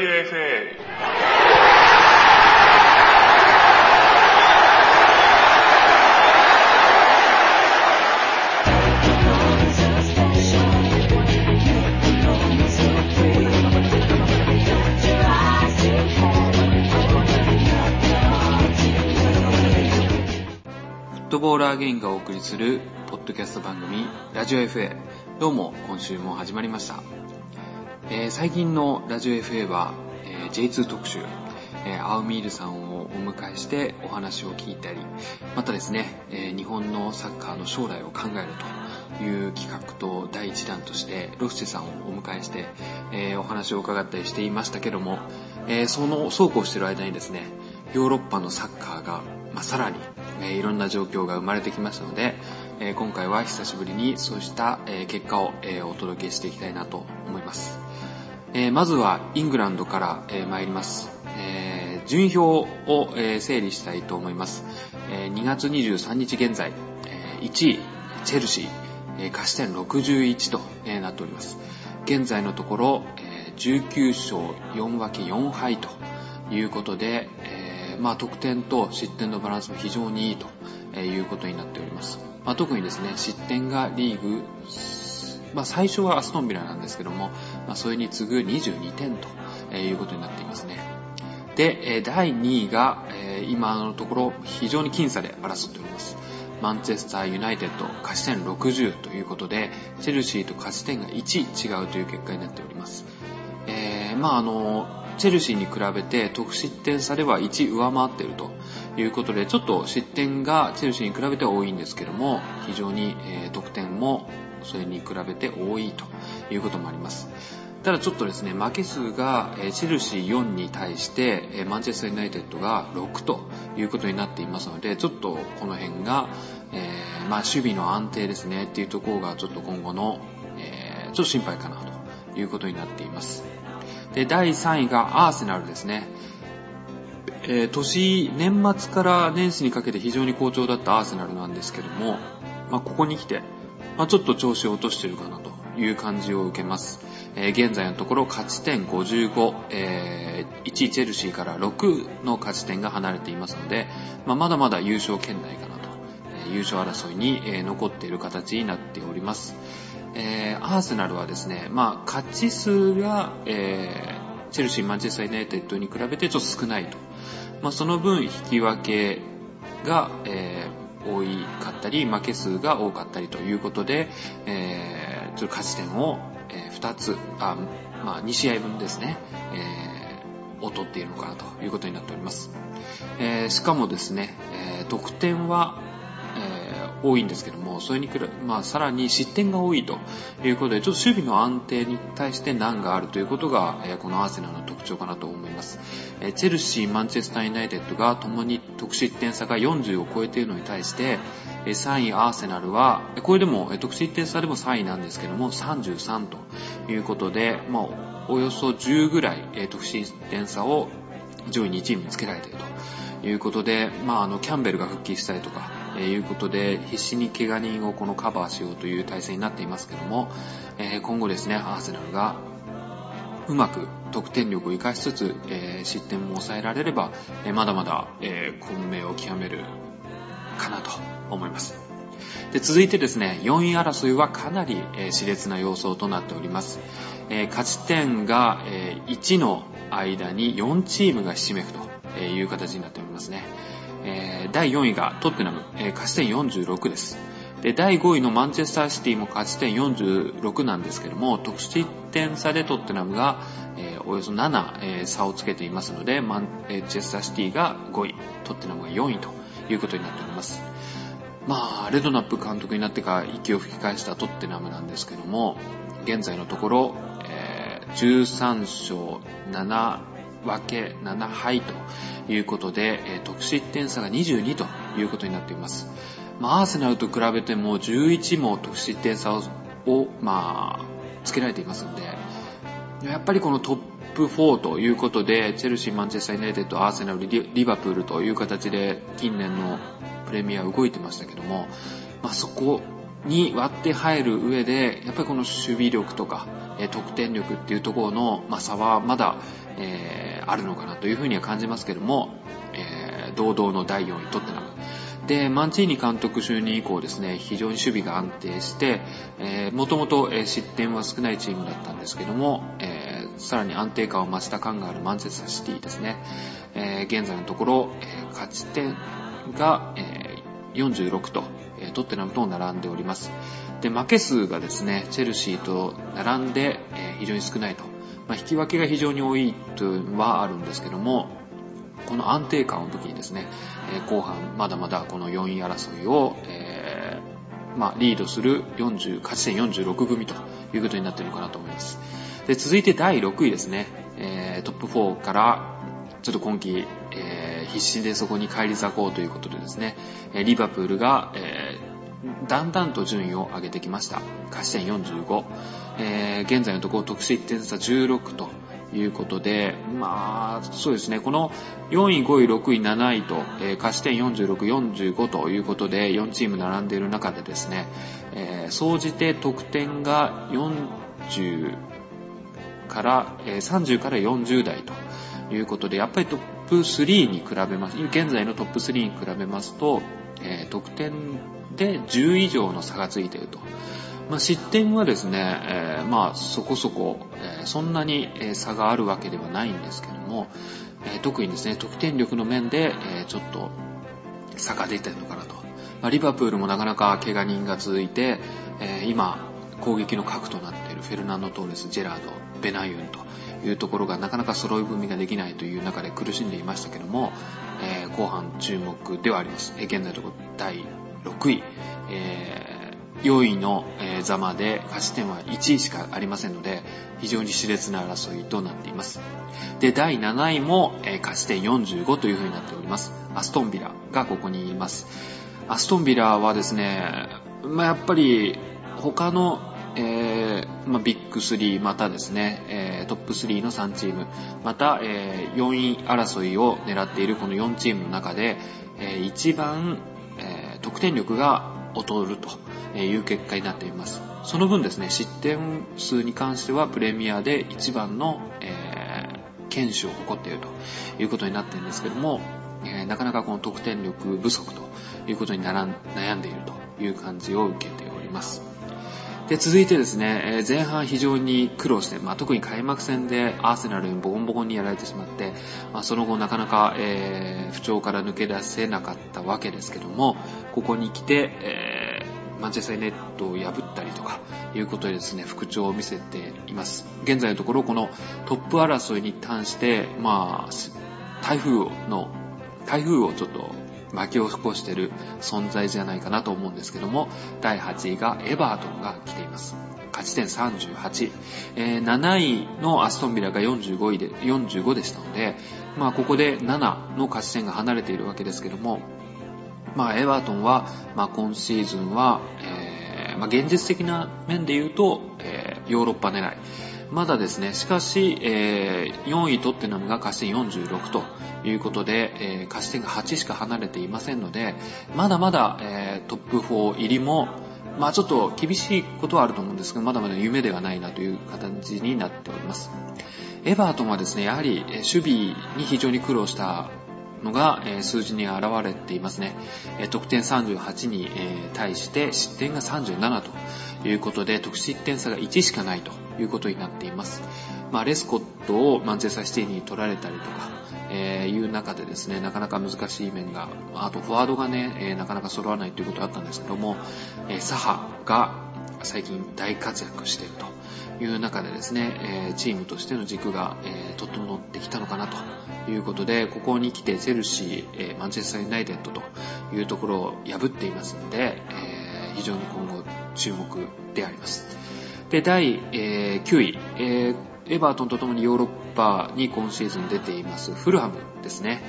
ディオ FA フットボーラーゲインがお送りするポッドキャスト番組ラジオ FA どうも今週も始まりました、えー最近のラジオ FA は、えー J2 特集、えーアウミールさんをお迎えしてお話を聞いたりまたですね、えー日本のサッカーの将来を考えるという企画と第一弾としてロッシェさんをお迎えして、えーお話を伺ったりしていましたけども、えーそのそうこうしている間にですねヨーロッパのサッカーが、まあ、さらに、えーいろんな状況が生まれてきましたので、え今回は久しぶりにそうした、え結果を、えお届けしていきたいなと思います。えーまずはイングランドから、えー参ります。えー順位表を、えー整理したいと思います。えー2月23日現在、えー1位、チェルシー、えー勝ち点61と、えーなっております。現在のところ、えー19勝4分け4敗ということで、えーまあ、得点と失点のバランスも非常にいいとえーいうことになっております。まあ、特にですね、失点がリーグ、まあ、最初はアストンビラなんですけども、まあ、それに次ぐ22点とえいうことになっていますね。で、え第2位が、え今のところ非常に僅差で争っております。マンチェスターユナイテッド勝ち点60ということで、チェルシーと勝ち点が1違うという結果になっております。えーまああの、チェルシーに比べて得失点差では1上回っているということで、ちょっと失点がチェルシーに比べて多いんですけども、非常に、え得点もそれに比べて多いということもあります。ただちょっとですね、負け数がチェルシー4に対して、マンチェスターユナイテッドが6ということになっていますので、ちょっとこの辺が、えーまあ守備の安定ですねっていうところがちょっと今後の、えーちょっと心配かなということになっています。で、第3位がアーセナルですね。えー年、年末から年始にかけて非常に好調だったアーセナルなんですけども、まあ、ここに来て、まあ、ちょっと調子を落としてるかなという感じを受けます。えー現在のところ勝ち点55、えー1チェルシーから6の勝ち点が離れていますので、まあ、まだまだ優勝圏内かなと、えー優勝争いに、えー残っている形になっております。えーアーセナルはですね、まあ、勝ち数が、えーチェルシー、マンチェスター・ユナイテッドに比べてちょっと少ないと。まあ、その分、引き分けが、えー多かったり、負け数が多かったりということで、えーちょっと勝ち点を、え2つ、あ、まあ、2試合分ですね、えーを取っているのかなということになっております。えーしかもですね、えー得点は、多いんですけども、それに比べ、まあ、さらに失点が多いということで、ちょっと守備の安定に対して難があるということが、えーこのアーセナルの特徴かなと思います。えーチェルシー、マンチェスター・ユナイテッドが共に得失点差が40を超えているのに対して、えー3位アーセナルは、これでも、えー得失点差でも3位なんですけども、33ということで、まあ、およそ10ぐらい、えー得失点差を上位2チームにつけられているということで、まあ、あの、キャンベルが復帰したりとか、えーいうことで、必死に怪我人をこのカバーしようという体制になっていますけども、え今後ですね、アーセナルがうまく得点力を生かしつつ、え失点も抑えられれば、えまだまだ、え混迷を極めるかなと思います。で続いてですね、4位争いはかなり、えー熾烈な様相となっております。えー勝ち点が、えー1の間に4チームがひしめくという形になっておりますね。えー第4位がトッテナム、えー勝ち点46です。で、第5位のマンチェスターシティも勝ち点46なんですけども、得失点差でトッテナムが、えーおよそ7、えー差をつけていますので、マンチェスターシティが5位、トッテナムが4位ということになっております。まあ、レドナップ監督になってから息を吹き返したトッテナムなんですけども、現在のところ、えー13勝7分け7敗ということで、えー得失点差が22ということになっています。まあ、アーセナルと比べても11も得失点差を、まあ、つけられていますので、やっぱりこのトップ4ということで、チェルシー、マンチェスター・ユナイテッド、アーセナル、リリバプールという形で近年のプレミア動いてましたけども、まあ、そこに割って入る上で、やっぱりこの守備力とか、得点力っていうところの、まあ、差はまだ、えー、あるのかなというふうには感じますけども、えー、堂々の第4位トッテナム。で、マンチーニ監督就任以降ですね、非常に守備が安定して、えー、もともと失点は少ないチームだったんですけども、えー、さらに安定感を増した感があるマンチェスターシティですね。えー、現在のところ、えー、勝ち点が、えー、46と、えー、トッテナムと並んでおります。で、負け数がですね、チェルシーと並んで、えー、非常に少ないと。まあ、引き分けが非常に多いというのはあるんですけども、この安定感を武器にですね、えー、後半まだまだこの4位争いを、えー、まあ、リードする40、勝ち点46組ということになっているのかなと思います。で、続いて第6位ですね、えー、トップ4からちょっと今季、えー、必死でそこに返り咲こうということでですね、リバプールが、えー、だんだんと順位を上げてきました。勝ち点45。えー、現在のところ得失点差16ということで、まあ、そうですね、この4位、5位、6位、7位と、えー、勝ち点46、45ということで、4チーム並んでいる中でですね、えー、総じて得点が40から、えー、30から40台ということで、やっぱりトップ3に比べます、現在のトップ3に比べますと、えー、得点で10以上の差がついていると。まあ、失点はですね、えー、まあそこそこ、えー、そんなに差があるわけではないんですけども、えー、特にですね、得点力の面で、えちょっと差が出てるのかなと。まあ、リバプールもなかなか怪我人が続いて、え今、攻撃の核となっているフェルナンド・トーレス、ジェラード、ベナユンというところがなかなか揃い踏みができないという中で苦しんでいましたけども、え、後半注目ではあります。え、現在のところ第6位、えー、4位の、え、座まで勝ち点は1位しかありませんので、非常に熾烈な争いとなっています。で、第7位も、え、勝ち点45という風になっております。アストンビラがここにいます。アストンビラはですね、まあ、やっぱり他のえー、まあ、ビッグ3、またですね、えー、トップ3の3チーム、また、えー、4位争いを狙っているこの4チームの中で、えー、一番、得点力が劣るという結果になっています。その分ですね、失点数に関してはプレミアで一番の、えー、堅守を誇っているということになっているんですけども、えー、なかなかこの得点力不足ということに悩んでいるという感じを受けております。で、続いてですね、前半非常に苦労して、まあ、特に開幕戦でアーセナルにボコンボコンにやられてしまって、まあ、その後なかなか、えー、不調から抜け出せなかったわけですけども、ここに来て、えー、マンチェスターネットを破ったりとか、いうことでですね、復調を見せています。現在のところ、このトップ争いに関して、まあ、台風の、台風をちょっと巻き起こしている存在じゃないかなと思うんですけども、第8位がエバートンが来ています。勝ち点38。えー、7位のアストンビラが45位で、45でしたので、まあここで7の勝ち点が離れているわけですけども、まあエバートンは、まあ今シーズンは、えー、まあ現実的な面で言うと、えー、ヨーロッパ狙い。まだですね、しかし、えー、4位トッテナムが勝ち点46ということで、えー、勝ち点が8しか離れていませんので、まだまだ、えー、トップ4入りも、まあちょっと厳しいことはあると思うんですが、まだまだ夢ではないなという形になっております。エバートンはですね、やはり守備に非常に苦労したのが、え数字に現れていますね。え得点38に、え対して失点が37ということで、得失点差が1しかないということになっています。まあ、レスコットをマンチェスターシティに取られたりとか、えー、いう中でですね、なかなか難しい面が、あとフォワードがね、えー、なかなか揃わないということがあったんですけども、えー、サハが最近大活躍しているという中でですね、えー、チームとしての軸が、えー、整ってきたのかなということで、ここに来てチェルシー、えー、マンチェスターユナイテッドというところを破っていますので、えー、非常に今後注目であります。で、第、えー、9位、えー、エバートンとともにヨーロッパに今シーズン出ていますフルハムですね。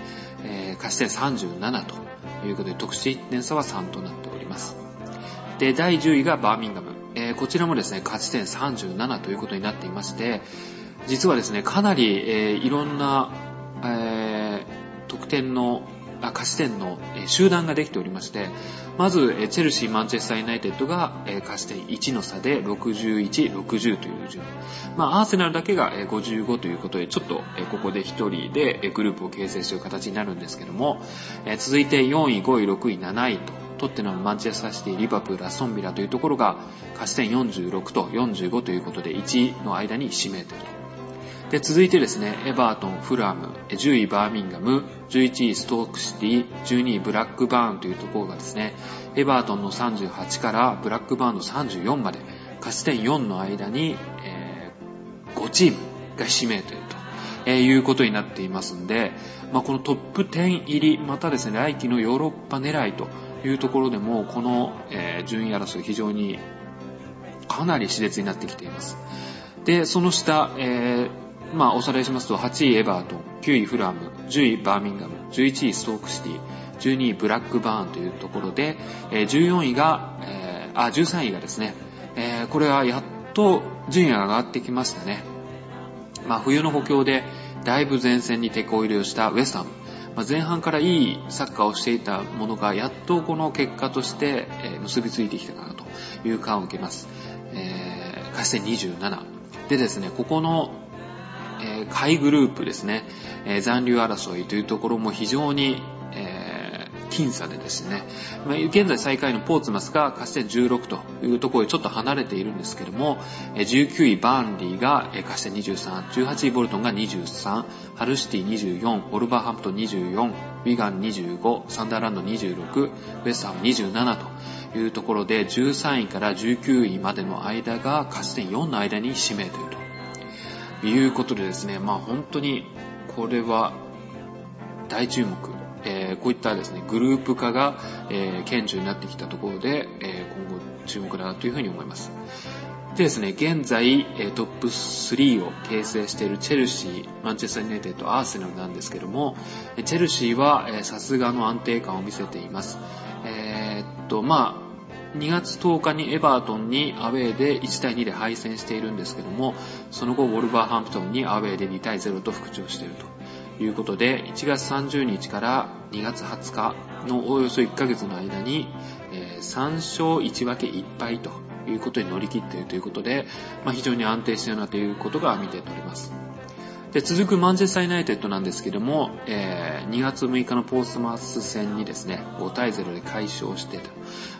えー、勝ち点37ということで、特殊点差は3となっております。で、第10位がバーミンガム。ー、こちらもですね、勝ち点37ということになっていまして、実はですね、かなり、えー、いろんな、えー、得点のあ勝ち点の、え集団ができておりまして、まず、えチェルシー、マンチェスター・ユナイテッドが、え勝ち点1の差で61、60という順位。まあ、アーセナルだけが、え55ということで、ちょっと、えここで1人で、えグループを形成する形になるんですけども、え続いて4位、5位、6位、7位と、トッテナム、マンチェスターシティ、リバプール、アストンビラというところが、勝ち点46と45ということで、1の間にひしめいていると。で、続いてですね、エバートン、フラム、10位バーミンガム、11位ストークシティ、12位ブラックバーンというところがですね、エバートンの38からブラックバーンの34まで、勝ち点4の間に、えー、5チームがひしめいていると、えー、いうことになっていますんで、まあ、このトップ10入り、またですね、来季のヨーロッパ狙いとというところでも、この、えー、順位争い非常にかなり熾烈になってきています。で、その下、えー、まあ、おさらいしますと、8位エバートン、9位フラム、10位バーミンガム、11位ストークシティ、12位ブラックバーンというところで、えー、14位が、えー、あ、13位がですね、えー、これはやっと順位が上がってきましたね。まあ、冬の補強で、だいぶ前線に手こ入れをしたウェスタム。まあ、前半からいいサッカーをしていたものが、やっとこの結果として、え、結びついてきたかなという感を受けます。えー、勝ち点27。でですね、ここのえー、下位グループですね、えー、残留争いというところも非常に、僅差でですね、まあ、現在最下位のポーツマスが勝ち点16というところでちょっと離れているんですけども、19位バーンリーが、勝ち点23、18位ボルトンが23、ハルシティ24、オルバーハンプトン24、ウィガン25、サンダーランド26、ウェスハム27というところで13位から19位までの間が勝ち点4の間に占めていると。いうことでですね、まあ本当にこれは大注目。えー、こういったですね、グループ化が、えー、顕著になってきたところで、えー、今後注目だなというふうに思います。でですね、現在、えトップ3を形成しているチェルシー、マンチェスター・ユナイテッド、アーセナルなんですけども、チェルシーは、えさすがの安定感を見せています。えー、っと、まあ、2月10日にエバートンにアウェーで1対2で敗戦しているんですけども、その後ウォルバーハンプトンにアウェーで2対0と復調しているとということで、1月30日から2月20日のおおよそ1ヶ月の間に、えー3勝1分け1敗ということに乗り切っているということで、まあ、非常に安定しているなということが見て取れます。で、続くマンチェスターユナイテッドなんですけども、えー、2月6日のポースマス戦にですね、5対0で快勝してた。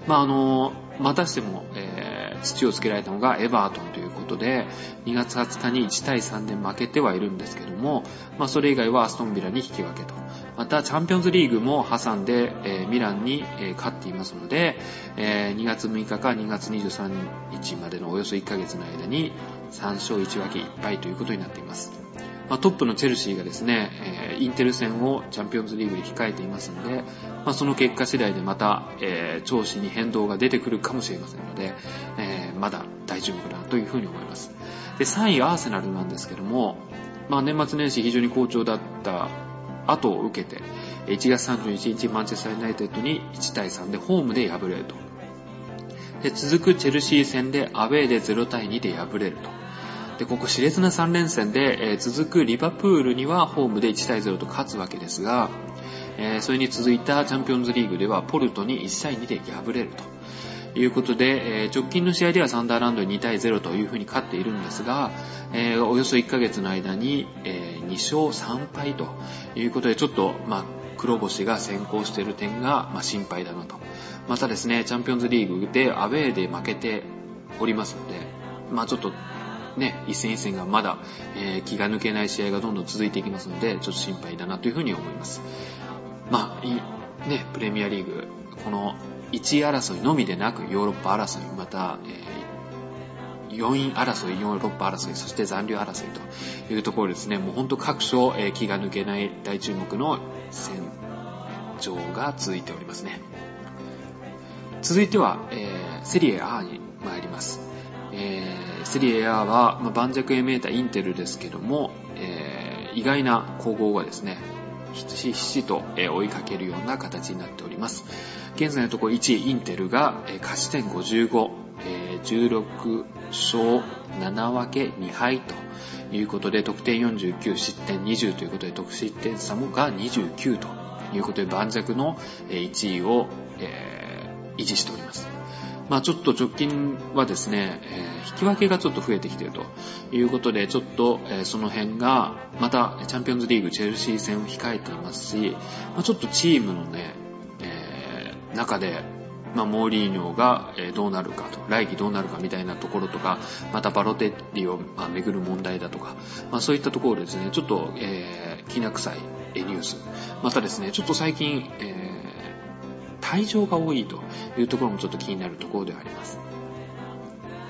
まあ、あの、またしても、えー、土をつけられたのがエバートンということで、2月20日に1対3で負けてはいるんですけども、まあ、それ以外はアストンビラに引き分けと。また、チャンピオンズリーグも挟んで、えー、ミランに、えー、勝っていますので、えー、2月6日か2月23日までのおよそ1ヶ月の間に3勝1分け1敗ということになっています。まあ、トップのチェルシーがですね、えー、インテル戦をチャンピオンズリーグに控えていますので、まあ、その結果次第でまた、えー、調子に変動が出てくるかもしれませんので、えー、まだ大丈夫かなというふうに思います。で、3位アーセナルなんですけども、まあ、年末年始非常に好調だった後を受けて、1月31日マンチェスターユナイテッドに1対3でホームで敗れると。で、続くチェルシー戦でアウェーで0対2で敗れると。で、ここ熾烈な3連戦で、えー、続くリバプールにはホームで1対0と勝つわけですが、えー、それに続いたチャンピオンズリーグではポルトに1対2で敗れるということで、えー、直近の試合ではサンダーランドに2対0というふうに勝っているんですが、えー、およそ1ヶ月の間に、えー、2勝3敗ということで、ちょっと、まあ、黒星が先行している点が、まあ、心配だなと。またですね、チャンピオンズリーグでアウェーで負けておりますので、まあちょっとね、一戦一戦がまだ、えー、気が抜けない試合がどんどん続いていきますので、ちょっと心配だなというふうに思います。まあ、いね、プレミアリーグ、この1位争いのみでなく、ヨーロッパ争い、また、えー、4位争い、ヨーロッパ争い、そして残留争いというところですね、もうほんと各所、えー、気が抜けない大注目の戦場が続いておりますね。続いては、えー、セリエ A に参ります。えー、セリエ A は、まあ、盤石へ見えたインテルですけども、えー、意外な攻防がですね、ひしひしと追いかけるような形になっております。現在のところ1位インテルが勝ち点55、16勝7分け2敗ということで、得点49、失点20ということで、得失点差もが29ということで盤石の1位を、維持しております。まあちょっと直近はですね、えー、引き分けがちょっと増えてきているということで、ちょっと、えー、その辺が、またチャンピオンズリーグチェルシー戦を控えていますし、まあ、ちょっとチームのね、えー、中で、まあ、モーリーニョがどうなるかと、来季どうなるかみたいなところとか、またバロテッリをめぐる問題だとか、まあ、そういったところですね、ちょっと、えー、きな臭いニュース。またですね、ちょっと最近、えー退場が多いというところもちょっと気になるところではあります。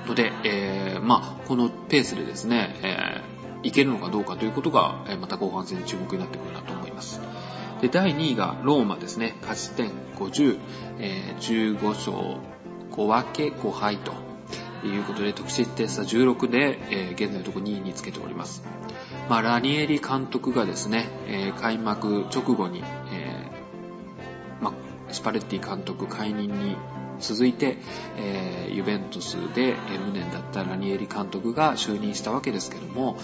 ので、えー、まあ、このペースでですね、えー、いけるのかどうかということが、えまた後半戦に注目になってくるなと思います。で、第2位がローマですね。勝ち点50、えー、15勝5分け5敗ということで、得失点差16で、えー、現在のところ2位につけております。まあ、ラニエリ監督がですね、えー、開幕直後に、スパレッティ監督解任に続いて、えー、ユベントスで無念だったラニエリ監督が就任したわけですけども、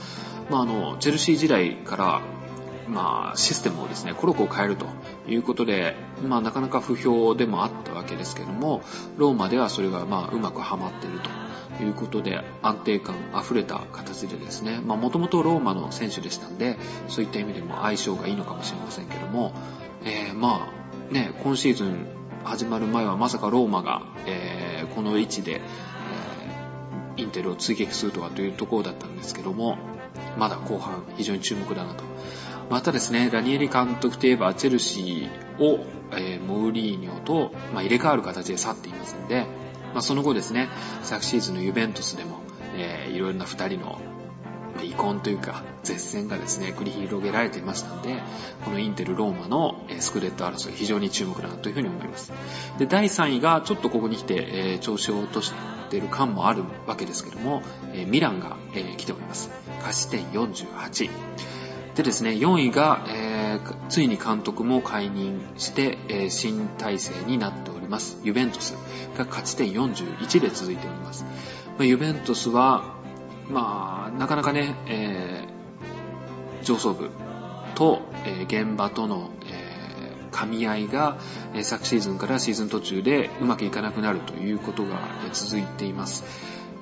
まあ、あのチェルシー時代からまあ、システムをですね、コロコロ変えるということで、まあ、なかなか不評でもあったわけですけども、ローマではそれがまあ、うまくはまっているということで、安定感あふれた形でですね、もともとローマの選手でしたんで、そういった意味でも相性がいいのかもしれませんけども、えー、まあ、ね、今シーズン始まる前はまさかローマが、えー、この位置で、えー、インテルを追撃するとかというところだったんですけども、まだ後半非常に注目だなと。またですね、ダニエリ監督といえばチェルシーを、えー、モーリーニョと、まあ、入れ替わる形で去っていますので、まあ、その後ですね、昨シーズンのユベントスでも、えー、いろいろな二人の遺恨というか、絶戦がですね、繰り広げられていましたので、このインテル・ローマのスクレット争い、非常に注目だなというふうに思います。で、第3位が、ちょっとここに来て、えー、調子を落としている感もあるわけですけども、えー、ミランが、えー、来ております。勝ち点48。でですね、4位が、えー、ついに監督も解任して、えー、新体制になっております。ユベントスが勝ち点41で続いております。まあ、ユベントスは、まあ、なかなかね、えー、上層部と、えー、現場との、えー、噛み合いが、えー、昨シーズンからシーズン途中でうまくいかなくなるということが、えー、続いています。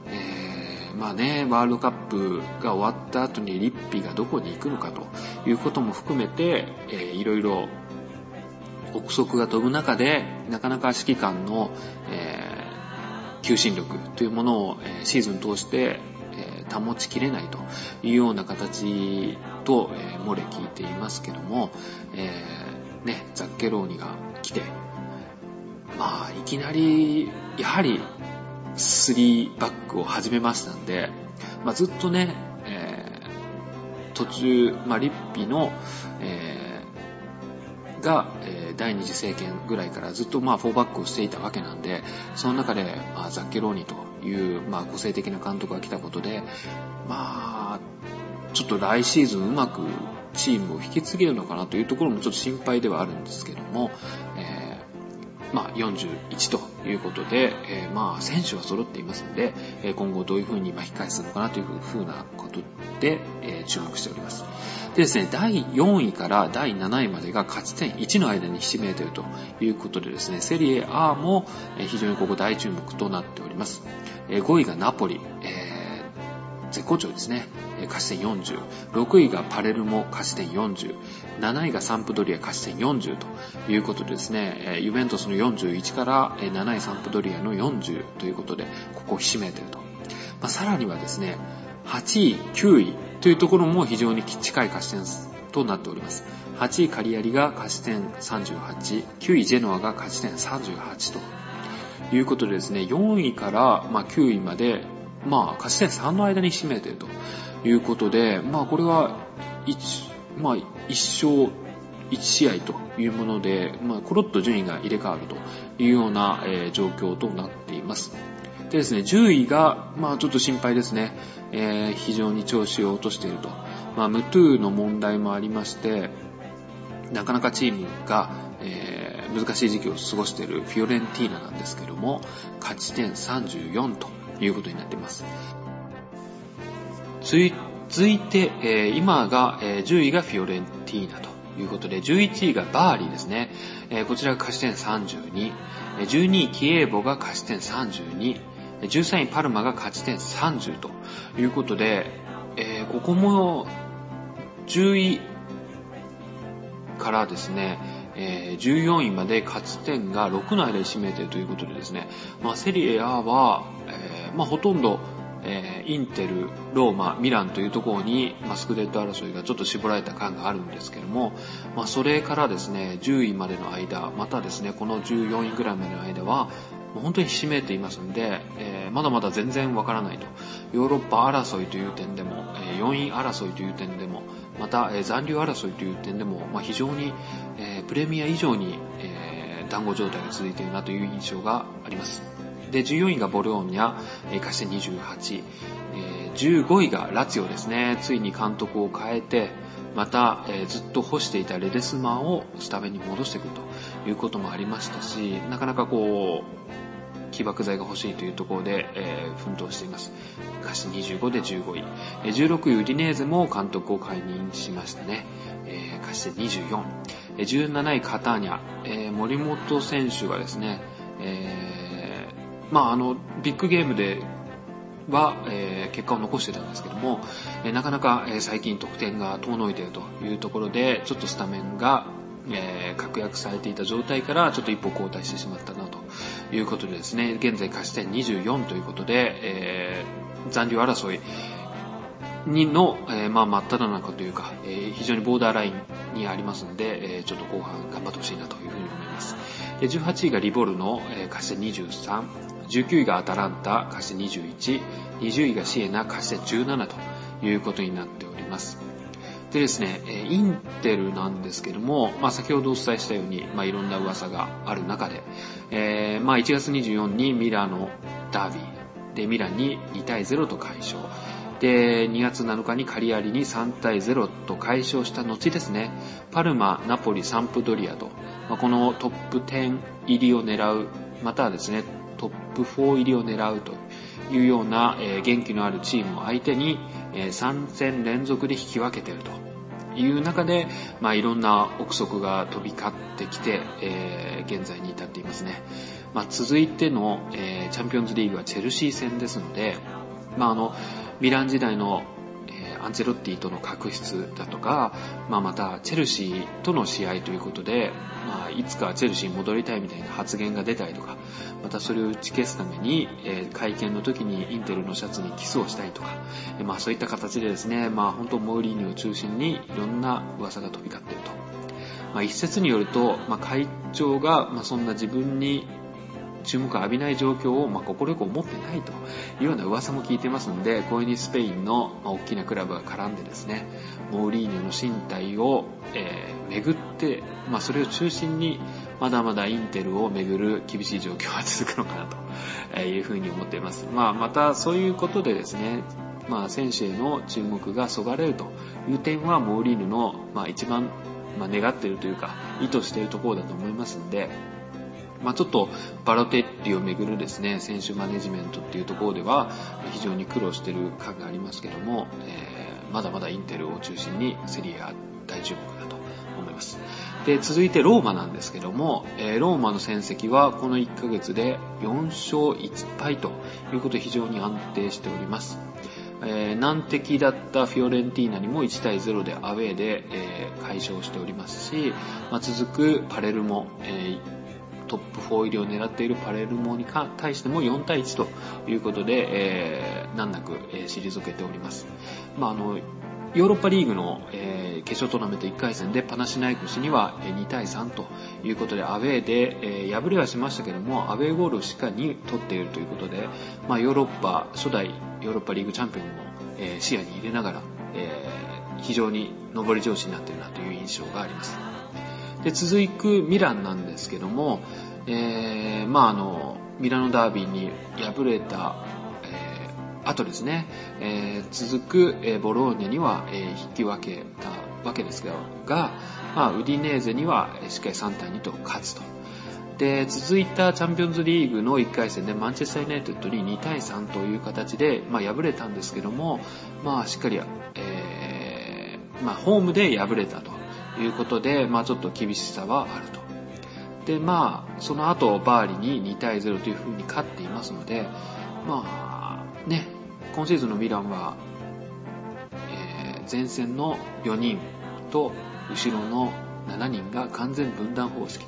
えー、まあね、ワールドカップが終わった後にリッピーがどこに行くのかということも含めて、えー、いろいろ憶測が飛ぶ中で、なかなか指揮官の、えー、求心力というものを、えー、シーズン通して、保ちきれないというような形と、えー、漏れ聞いていますけども、えー、ね、ザッケローニが来て、まあ、いきなり、やはり、3バックを始めましたんで、まあ、ずっとね、えー、途中、まあ、リッピの、えー、が、え、第二次政権ぐらいからずっとまあ4バックをしていたわけなんで、その中で、まあ、ザッケローニという、まあ、個性的な監督が来たことで、まあ、ちょっと来シーズンうまくチームを引き継げるのかなというところもちょっと心配ではあるんですけども、え、まあ、41ということで、えー、まあ、選手は揃っていますので、今後どういうふうに巻き返すのかなというふうなことで、え、注目しております。でですね、第4位から第7位までが勝ち点1の間にひしめいているということでですね、セリエ A も非常にここ大注目となっております。5位がナポリ、えー、絶好調ですね。勝ち点40。6位がパレルモ、勝ち点40。7位がサンプドリア、勝ち点40ということでですね、ユベントスの41から7位サンプドリアの40ということで、ここをひしめいていると。まあ、さらにはですね、8位、9位というところも非常に近い勝ち点となっております。8位カリアリが勝ち点38、9位ジェノアが勝ち点38ということでですね、4位から、ま、9位まで、まあ、勝ち点3の間に占めているということで、まあ、これは1、まあ、1勝1試合というもので、まあ、コロッと順位が入れ替わるというような、えー、状況となっています。でですね、10位が、まあちょっと心配ですね。えー、非常に調子を落としていると。まあムトゥーの問題もありまして、なかなかチームが、えー、難しい時期を過ごしているフィオレンティーナなんですけども、勝ち点34ということになっています。続いて、えー、今が、えー、10位がフィオレンティーナということで、11位がバーリーですね。えー、こちらが勝ち点32。12位キエーボが勝ち点32。13位パルマが勝ち点30ということで、えー、ここも10位からですね、えー、14位まで勝ち点が6の間で占めているということでですね、まあ、セリエ A は、まあ、ほとんどえー、インテル、ローマ、ミランというところに、まあ、スクレット争いがちょっと絞られた感があるんですけども、まあ、それからですね、10位までの間、またですね、この14位ぐらいまでの間は、もう本当にひしめいていますので、えー、まだまだ全然わからないと。ヨーロッパ争いという点でも、えー、4位争いという点でも、また、えー、残留争いという点でも、まあ、非常に、えー、プレミア以上に、えー、団子状態が続いているなという印象があります。で、14位がボローニャ、えー、勝ち点28、えー、15位がラツィオですね。ついに監督を変えて、また、えー、ずっと干していたレデスマンをスタメンに戻してくるということもありましたし、なかなかこう、起爆剤が欲しいというところで、えー、奮闘しています。歌詞25で15位。えー、16位ウディネーゼも監督を解任しましたね。えー、歌詞で24。え、17位カターニャ。えー、森本選手がですね、えーまあ、あの、ビッグゲームでは、えー、結果を残してたんですけども、えー、なかなか、えー、最近得点が遠のいているというところで、ちょっとスタメンが、えー、確約されていた状態からちょっと一歩後退してしまったなということでですね、現在勝ち点24ということで、えー、残留争いにの、えー、まあ、真っ只中というか、えー、非常にボーダーラインにありますので、えー、ちょっと後半頑張ってほしいなというふうに思います。18位がリボルの、えー、勝ち点23、19位がアタランタ、貸して21、20位がシエナ、貸して17ということになっております。でですね、インテルなんですけども、まあ、先ほどお伝えしたように、まあ、いろんな噂がある中で、えー、まあ、1月24日にミラノダービー、で、ミランに2対0と快勝。で、2月7日にカリアリに3対0と快勝した後ですね、パルマ、ナポリ、サンプドリアと、まあ、このトップ10入りを狙う、またはですね、トップ4入りを狙うというような、えー、元気のあるチームを相手に、えー、3戦連続で引き分けているという中で、まあ、いろんな憶測が飛び交ってきて、えー、現在に至っていますね。まあ、続いての、えー、チャンピオンズリーグはチェルシー戦ですので、まあ、あの、ミラン時代のアンチェロッティとの確執だとか、まあ、またチェルシーとの試合ということで、まあ、いつかチェルシーに戻りたいみたいな発言が出たりとか、またそれを打ち消すために、え、会見の時にインテルのシャツにキスをしたりとか、えまあ、そういった形でですね、まあ、本当モーリーニを中心にいろんな噂が飛び交っていると。まあ、一説によると、まあ、会長が、まあ、そんな自分に注目を浴びない状況を、まあ、快く思ってないというような噂も聞いてますので、こういうにスペインの、まあ、大きなクラブが絡んでですね、モーリーニョの身体を、えー、巡って、まあ、それを中心に、まだまだインテルをめぐる厳しい状況が続くのかなというふうに思っています。まあ、またそういうことでですね、まあ、選手への注目がそがれるという点は、モウリーニョの、まあ、一番、まあ、願っているというか、意図しているところだと思いますんで、まあ、ちょっとバロテッリをめぐるですね、選手マネジメントっていうところでは非常に苦労している感がありますけども、えー、まだまだインテルを中心にセリエA大注目だと思います。で、続いてローマなんですけども、えー、ローマの戦績はこの1ヶ月で4勝1敗ということで非常に安定しております。えー、難敵だったフィオレンティーナにも1対0でアウェーで、えー、快勝しておりますし、まあ、続くパレルも、えー、トップ4入りを狙っているパレルモに対しても4対1ということで、えー、難なく、えー、退けております。まあ、あの、ヨーロッパリーグの、えー、決勝トーナメント1回戦でパナシナイコスにはえ2対3ということでアウェーで、えー、敗れはしましたけどもアウェーゴールをしっかり取っているということで、まあ、ヨーロッパ初代ヨーロッパリーグチャンピオンも、えー、視野に入れながら、えー、非常に上り調子になっているなという印象があります。で続くミランなんですけども、えー、まああのミラノダービーに敗れた、えー、後ですね、えー、続く、えー、ボローニャには、えー、引き分けたわけですが、まあ、ウディネーゼにはしっかり3対2と勝つと。で、続いたチャンピオンズリーグの1回戦でマンチェスター・ユナイテッドに2対3という形で、まあ、敗れたんですけども、まあ、しっかり、えー、まあ、ホームで敗れたということで、まあちょっと厳しさはあると。で、まあ、その後、バーリに2対0という風に勝っていますので、まあ、ね、今シーズンのミランは、えー、前線の4人と後ろの7人が完全分断方式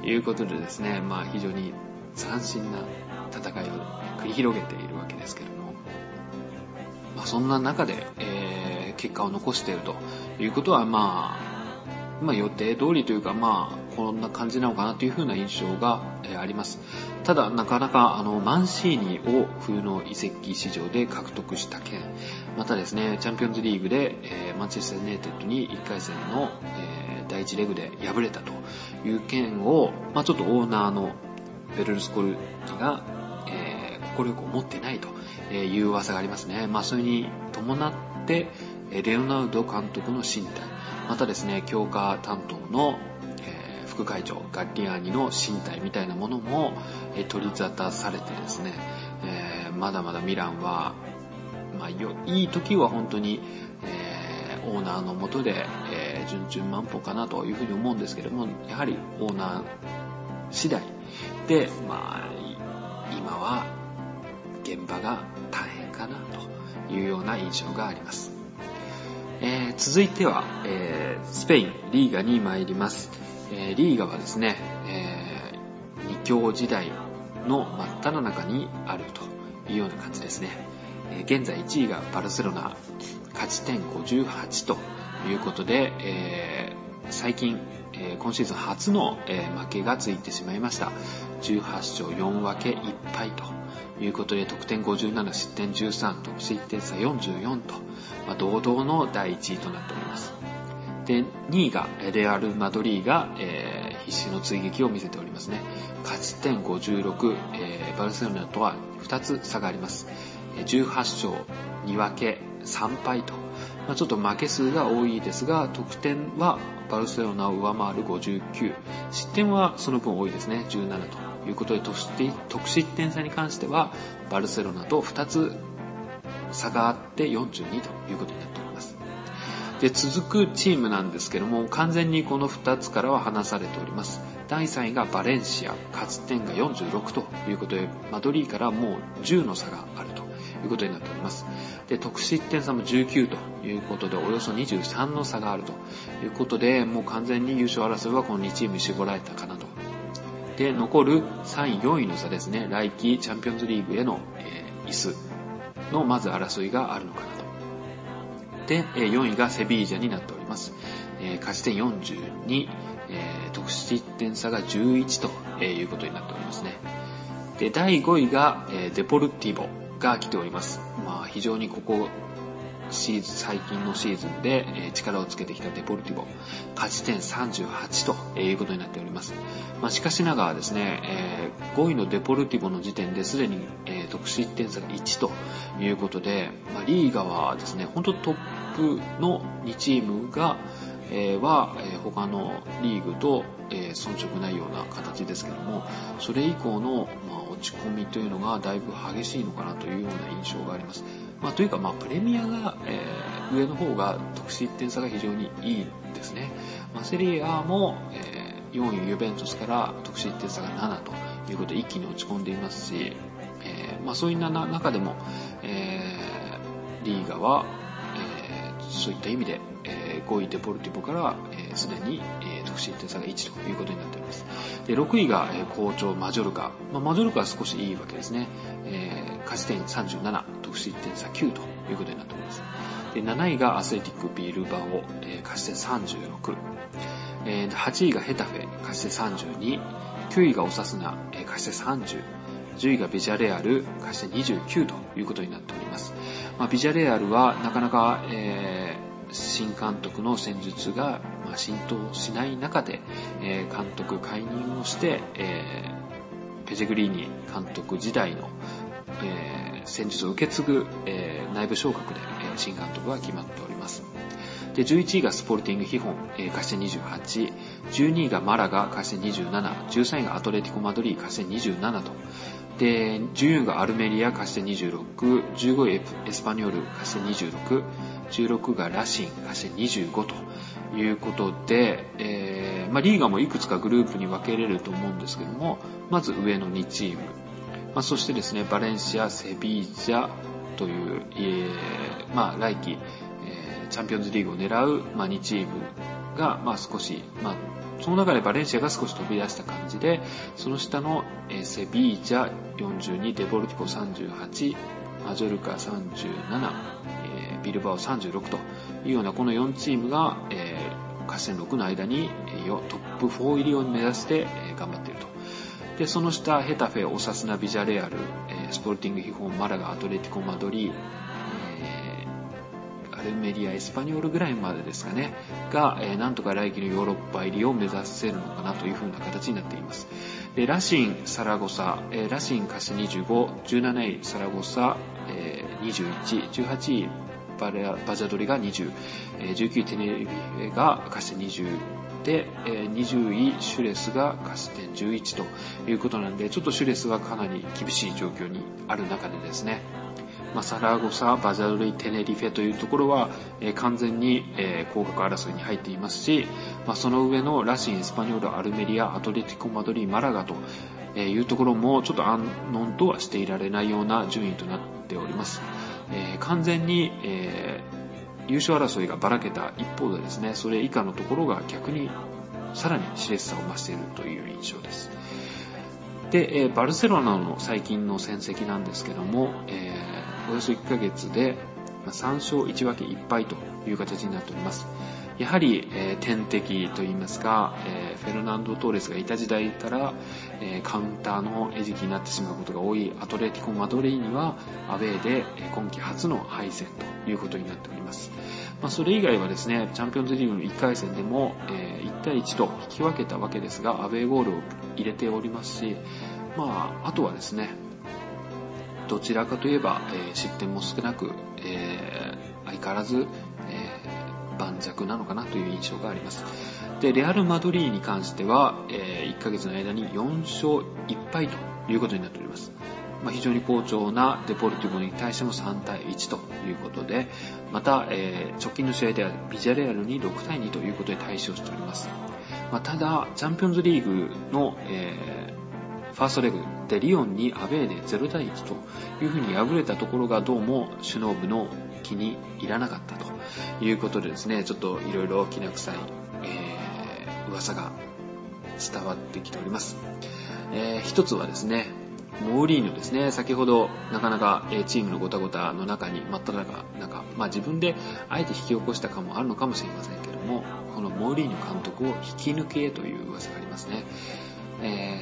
ということでですね、まあ非常に斬新な戦いを繰り広げているわけですけども、まあそんな中で、えー、結果を残しているということは、まあ、まあ予定通りというか、まあこんな感じなのかなというふうな印象が、えあります。ただ、なかなか、あの、マンシーニを冬の移籍市場で獲得した件、またですね、チャンピオンズリーグで、え、マンチェスター・ユナイテッドに1回戦の、え、第1レグで敗れたという件を、まあちょっとオーナーのベルルスコルニが、えー、心よく思ってないという噂がありますね。まあそれに伴って、レオナルド監督の身体、またですね、強化担当の副会長ガッリアーニの身体みたいなものも、取り沙汰されてですね、えー、まだまだミランは、まあ、いい時は本当に、えー、オーナーのもとで、えー、順々満歩かなというふうに思うんですけどもやはりオーナー次第で、まあ、今は現場が大変かなというような印象があります。えー、続いては、えー、スペインリーガに参ります。えー、リーガはですね、えー、二強時代の真っ只中にあるというような感じですね。え、現在1位がバルセロナ、勝ち点58ということで、え、最近、え、今シーズン初の、え、負けがついてしまいました。18勝4分け1敗ということで、得点57、失点13と、失点差44と、まあ、堂々の第1位となっております。で、2位がレアル・マドリーが、えー、必死の追撃を見せておりますね。勝ち点56、えー、バルセロナとは2つ差があります。18勝2分け3敗と、まあ、ちょっと負け数が多いですが、得点はバルセロナを上回る59、失点はその分多いですね、17ということで、得失点差に関しては、バルセロナと2つ差があって42ということになっております。で、続くチームなんですけども、完全にこの2つからは離されております。第3位がバレンシア、勝ち点が46ということで、マドリーからもう10の差があるということになっております。で、得失点差も19ということで、およそ23の差があるということで、もう完全に優勝争いはこの2チームに絞られたかなと。で、残る3位、4位の差ですね。来季チャンピオンズリーグへの、えー、椅子のまず争いがあるのかなと。で、4位がセビージャになっております。勝ち点42、得失点差が11ということになっておりますね。で、第5位がデポルティボが来ております。まあ、非常にここシーズン、最近のシーズンで、え力をつけてきたデポルティボ、勝ち点38ということになっております。まあ、しかしながらですね、え、5位のデポルティボの時点ですでに、え、得失点差が1ということで、まあ、リーガはですね、本当トップの2チームが、え、は、え、他のリーグと、え、遜色ないような形ですけども、それ以降の、ま、落ち込みというのがだいぶ激しいのかなというような印象があります。まあ、というか、まあ、プレミアが、えー、上の方が得失点差が非常にいいんですね。まあ、セリアも、えー、4位ユベントスから得失点差が7ということで一気に落ち込んでいますし、えー、まあ、そういう中でも、えー、リーガは、えー、そういった意味で、えー、5位デポルティボからすで、えー、に、えー、得失点差が1ということになっております。で6位が、えー、好調マジョルカ。まあ、マジョルカは少しいいわけですね。えー、勝ち点37、得失点差9ということになっております。で7位がアスレティックビールバオ、えー、勝ち点36。えー、8位がヘタフェ、勝ち点32。9位がオサスナ、えー、勝ち点30。10位がビジャレアル、勝ち点29ということになっております。まあ、ビジャレアルはなかなか、えー、新監督の戦術が、まあ、浸透しない中で、えー、監督解任をして、えー、ペジェグリーニ監督時代の、えー、戦術を受け継ぐ、えー、内部昇格で、えー、新監督が決まっております。で、11位がスポルティング・ヒホン、えー、勝ち点28、12位。がマラガ、勝ち点27、13位がアトレティコ・マドリー、勝ち点27と、で、14位がアルメリア、貸して26、15位エスパニョール、貸して26、16位がラシン、貸して25ということで、えー、まあ、リーガもいくつかグループに分けれると思うんですけども、まず上の2チーム、まあ、そしてですね、バレンシア、セビージャという、えー、まあ、来季、えー、チャンピオンズリーグを狙う、まあ、2チームが、まあ、少し、まあ、その中でバレンシアが少し飛び出した感じで、その下の、えー、セビージャ42、デボルティポ38、マジョルカ37、えー、ビルバオ36というようなこの4チームが、えー、勝ち点6の間に、トップ4入りを目指して、頑張っていると。で、その下、ヘタフェ、オサスナ、ビジャレアル、えー、スポルティング、ヒホン、マラガ、アトレティコ、マドリー、えー、アルメリア、エスパニョールぐらいまでですかね、が、えー、なんとか来季のヨーロッパ入りを目指せるのかなというふうな形になっています。で、ラシン、サラゴサ、えー、ラシン、カシ25、17位、サラゴサ、えー、21、18位、ババジャドリが2019位、テネリフェがカシ20、で、え20位シュレスが勝ち点11ということなんで、ちょっとシュレスはかなり厳しい状況にある中でですね、まあ、サラゴサ、バジャルイ、テネリフェというところは、えー、完全に、えー、降格争いに入っていますし、まあ、その上のラシン、エスパニョール、アルメリア、アトレティコ・マドリー、マラガというところもちょっと安穏とはしていられないような順位となっております。えー、完全に、え優勝争いがばらけた一方でですね、それ以下のところが逆にさらに熾烈さを増しているという印象です。で、え、バルセロナの最近の戦績なんですけども、えー、およそ1ヶ月で3勝1分け1敗という形になっております。やはり、えー、天敵といいますか、えー、フェルナンド・トーレスがいた時代から、えー、カウンターの餌食になってしまうことが多いアトレティコ・マドレーニはアウェーで、今季初の敗戦ということになっております。まあ、それ以外はですね、チャンピオンズリーグの1回戦でも、え1対1と引き分けたわけですが、アウェーゴールを入れておりますし、まあ、あとはですね、どちらかといえば、え失点も少なく、え相変わらず、盤石なのかなという印象があります。で、レアル・マドリーに関しては、えー、1ヶ月の間に4勝1敗ということになっております。まあ、非常に好調なデポルティボに対しても3対1ということで、また、えー、直近の試合ではビジャレアルに6対2ということで対処しております。まあ、ただ、チャンピオンズリーグの、えー、ファーストレグでリオンにアウェーで0対1というふうに敗れたところがどうも首脳部の気に入らなかったということでですね、ちょっといろいろきな臭い、えー、噂が伝わってきております。えー、一つはですね、モーリーニョですね、先ほどなかなかチームのごたごたの中に真っ只中、なんか、まあ自分であえて引き起こしたかもあるのかもしれませんけども、このモーリーニョ監督を引き抜けという噂がありますね。え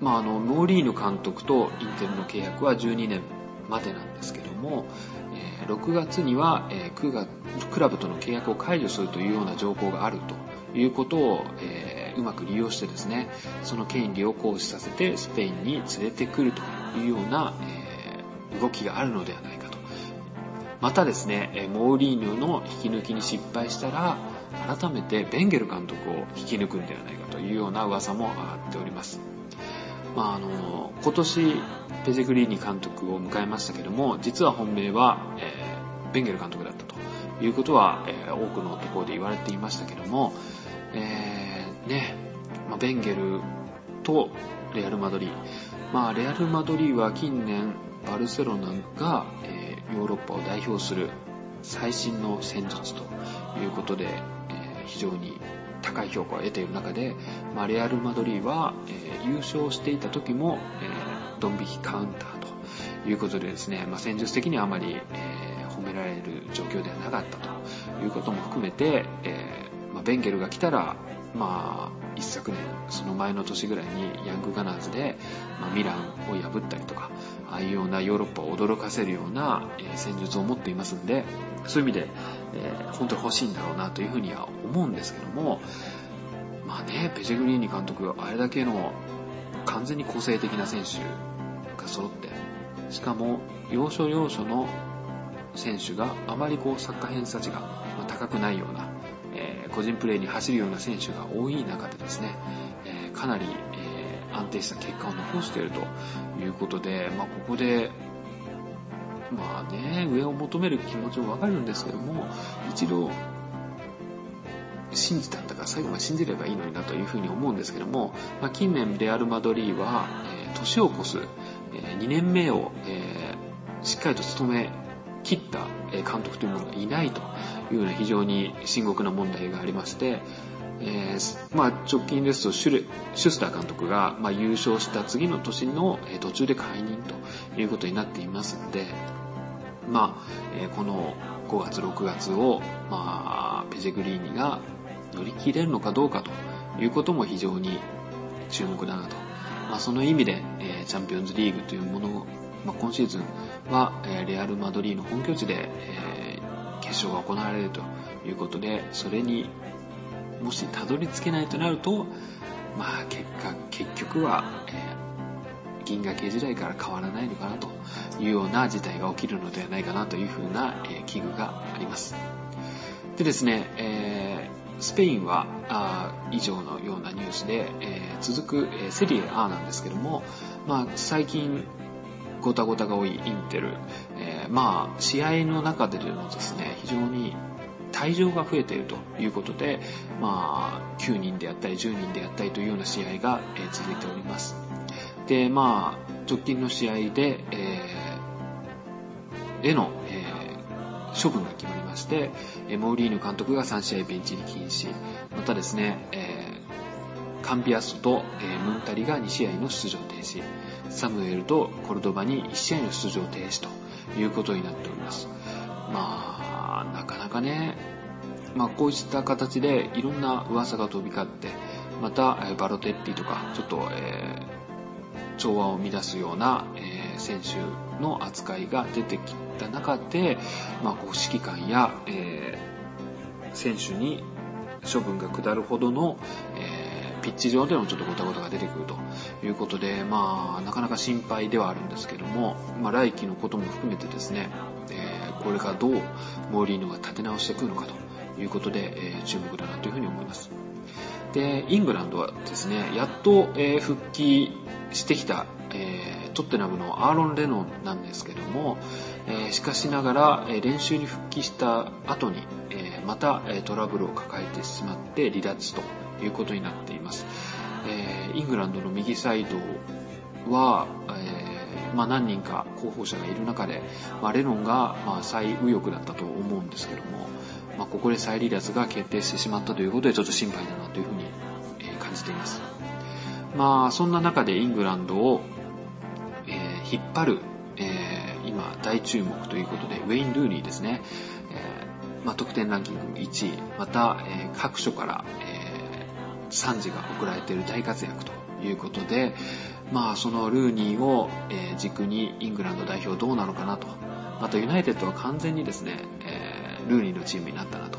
ー、まああの、モーリーニョ監督とインテルの契約は12年までなんですけども、え6月には、え9月クラブとの契約を解除するというような条項があるということを、え、うまく利用してですねその権利を行使させてスペインに連れてくるというような、え、動きがあるのではないかと。またですねモーリーニョの引き抜きに失敗したら改めてベンゲル監督を引き抜くんではないかというような噂も上がっております。まあ、あの今年ペジェグリーニ監督を迎えましたけども実は本命は、えー、ベンゲル監督だったということは、えー、多くのところで言われていましたけども、えー、ね、まあ、ベンゲルとレアル・マドリー、まあ、レアル・マドリーは近年バルセロナが、えー、ヨーロッパを代表する最新の戦術ということで、えー、非常に高い評価を得ている中で、まあ、レアル・マドリーは、えー、優勝していた時も、えー、ドン引きカウンターということでですね、まあ、戦術的にはあまり、えー、褒められる状況ではなかったということも含めて、えまあ、ベンゲルが来たら、まあ、一昨年、その前の年ぐらいにヤングガナーズで、ま、ミランを破ったりと、ようなヨーロッパを驚かせるような、え戦術を持っていますんで、そういう意味で、え、本当に欲しいんだろうなというふうには思うんですけども、まあね、ペジェグリーニ監督、あれだけの完全に個性的な選手が揃って、しかも要所要所の選手があまりこうサッカー偏差値が高くないような、え、個人プレーに走るような選手が多い中でですね、え、かなり、え安定した結果を残しているということで、まあ、ここで、まあね、上を求める気持ちもわかるんですけども、一度、信じたんだから最後まで信じればいいのになというふうに思うんですけども、まあ、近年レアル・マドリーは、えー、年を越す、えー、2年目を、えー、しっかりと務め切った監督というものがいないというような非常に深刻な問題がありまして、えー、まあ、直近ですとシュレシュスター監督が、まあ、優勝した次の年の、え途中で解任ということになっていますので、まあえー、この5月6月を、まあ、ペジェグリーニが乗り切れるのかどうかということも非常に注目だなと。まあ、その意味で、えー、チャンピオンズリーグというものを、まあ、今シーズンは、えー、レアル・マドリーの本拠地で、えー、決勝が行われるということで、それにもしたどり着けないとなると、まあ結果、結局は、えー、銀河系時代から変わらないのかなというような事態が起きるのではないかなというふうな、えー、危惧があります。でですね、えー、スペインはあ以上のようなニュースで、え、続く、え、セリエ A なんですけども、まあ、最近ごたごたが多いインテル、え、まあ試合の中でもですね非常に退場が増えているということで、まあ、9人であったり10人であったりというような試合が、続いております。で、まあ、直近の試合で、えー、への、えー、処分が決まりまして、モーリーヌ監督が3試合ベンチに禁止、またですね、えー、カンピアストと、えー、ムンタリが2試合の出場停止、サムエルとコルドバに1試合の出場停止ということになっております。まあ、なかかね、まあ、こうした形でいろんな噂が飛び交って、また、バロテッリとか、ちょっと、えー、調和を乱すような、えー、選手の扱いが出てきた中で、まあ、こう指揮官や、えー、選手に処分が下るほどの、えー、ピッチ上でのちょっとごたごたが出てくるということで、まあ、なかなか心配ではあるんですけども、まあ、来季のことも含めてですね、えこれからどうモーリーノが立て直してくるのかということで、え、注目だなというふうに思います。で、イングランドはですね、やっと、え、復帰してきた、え、トッテナムのアーロン・レノンなんですけども、え、しかしながら、え練習に復帰した後に、えまた、えトラブルを抱えてしまって離脱ということになっています。えイングランドの右サイドは、えまあ、何人か候補者がいる中で、まあ、レノンがまあ最右翼だったと思うんですけども、まあ、ここで再離脱が決定してしまったということでちょっと心配だなというふうに感じています。まあそんな中でイングランドを、え、引っ張る、え、今大注目ということでウェイン・ルーニーですね、えまあ、得点ランキング1位また、え、各所から、賛辞が送られている大活躍ということで、まあ、そのルーニーを、軸にイングランド代表どうなのかなと。またユナイテッドは完全にですね、え、ルーニーのチームになったなと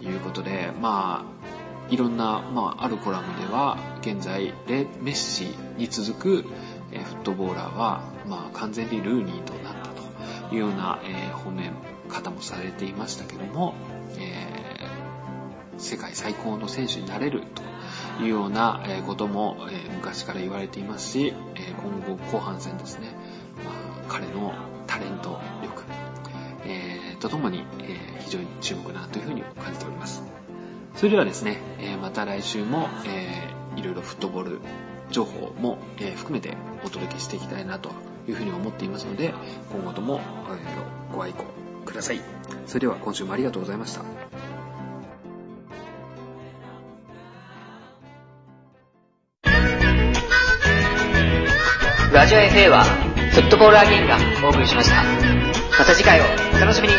いうことで、まあ、いろんな、まあ、あるコラムでは、現在、レメッシに続く、フットボーラーは、まあ、完全にルーニーとなったというような、えー、褒め方もされていましたけども、えー、世界最高の選手になれるというようなことも昔から言われていますし、今後後半戦ですね、まあ、彼のタレント力、え、とともに、え、非常に注目だなというふうに感じております。それではですね、え、また来週も、えー、いろいろフットボール情報も、え、含めてお届けしていきたいなというふうに思っていますので、今後とも、ご愛顧ください。それでは今週もありがとうございました。ラジオ FA はフットボールアゲインがお送りしました。また次回をお楽しみに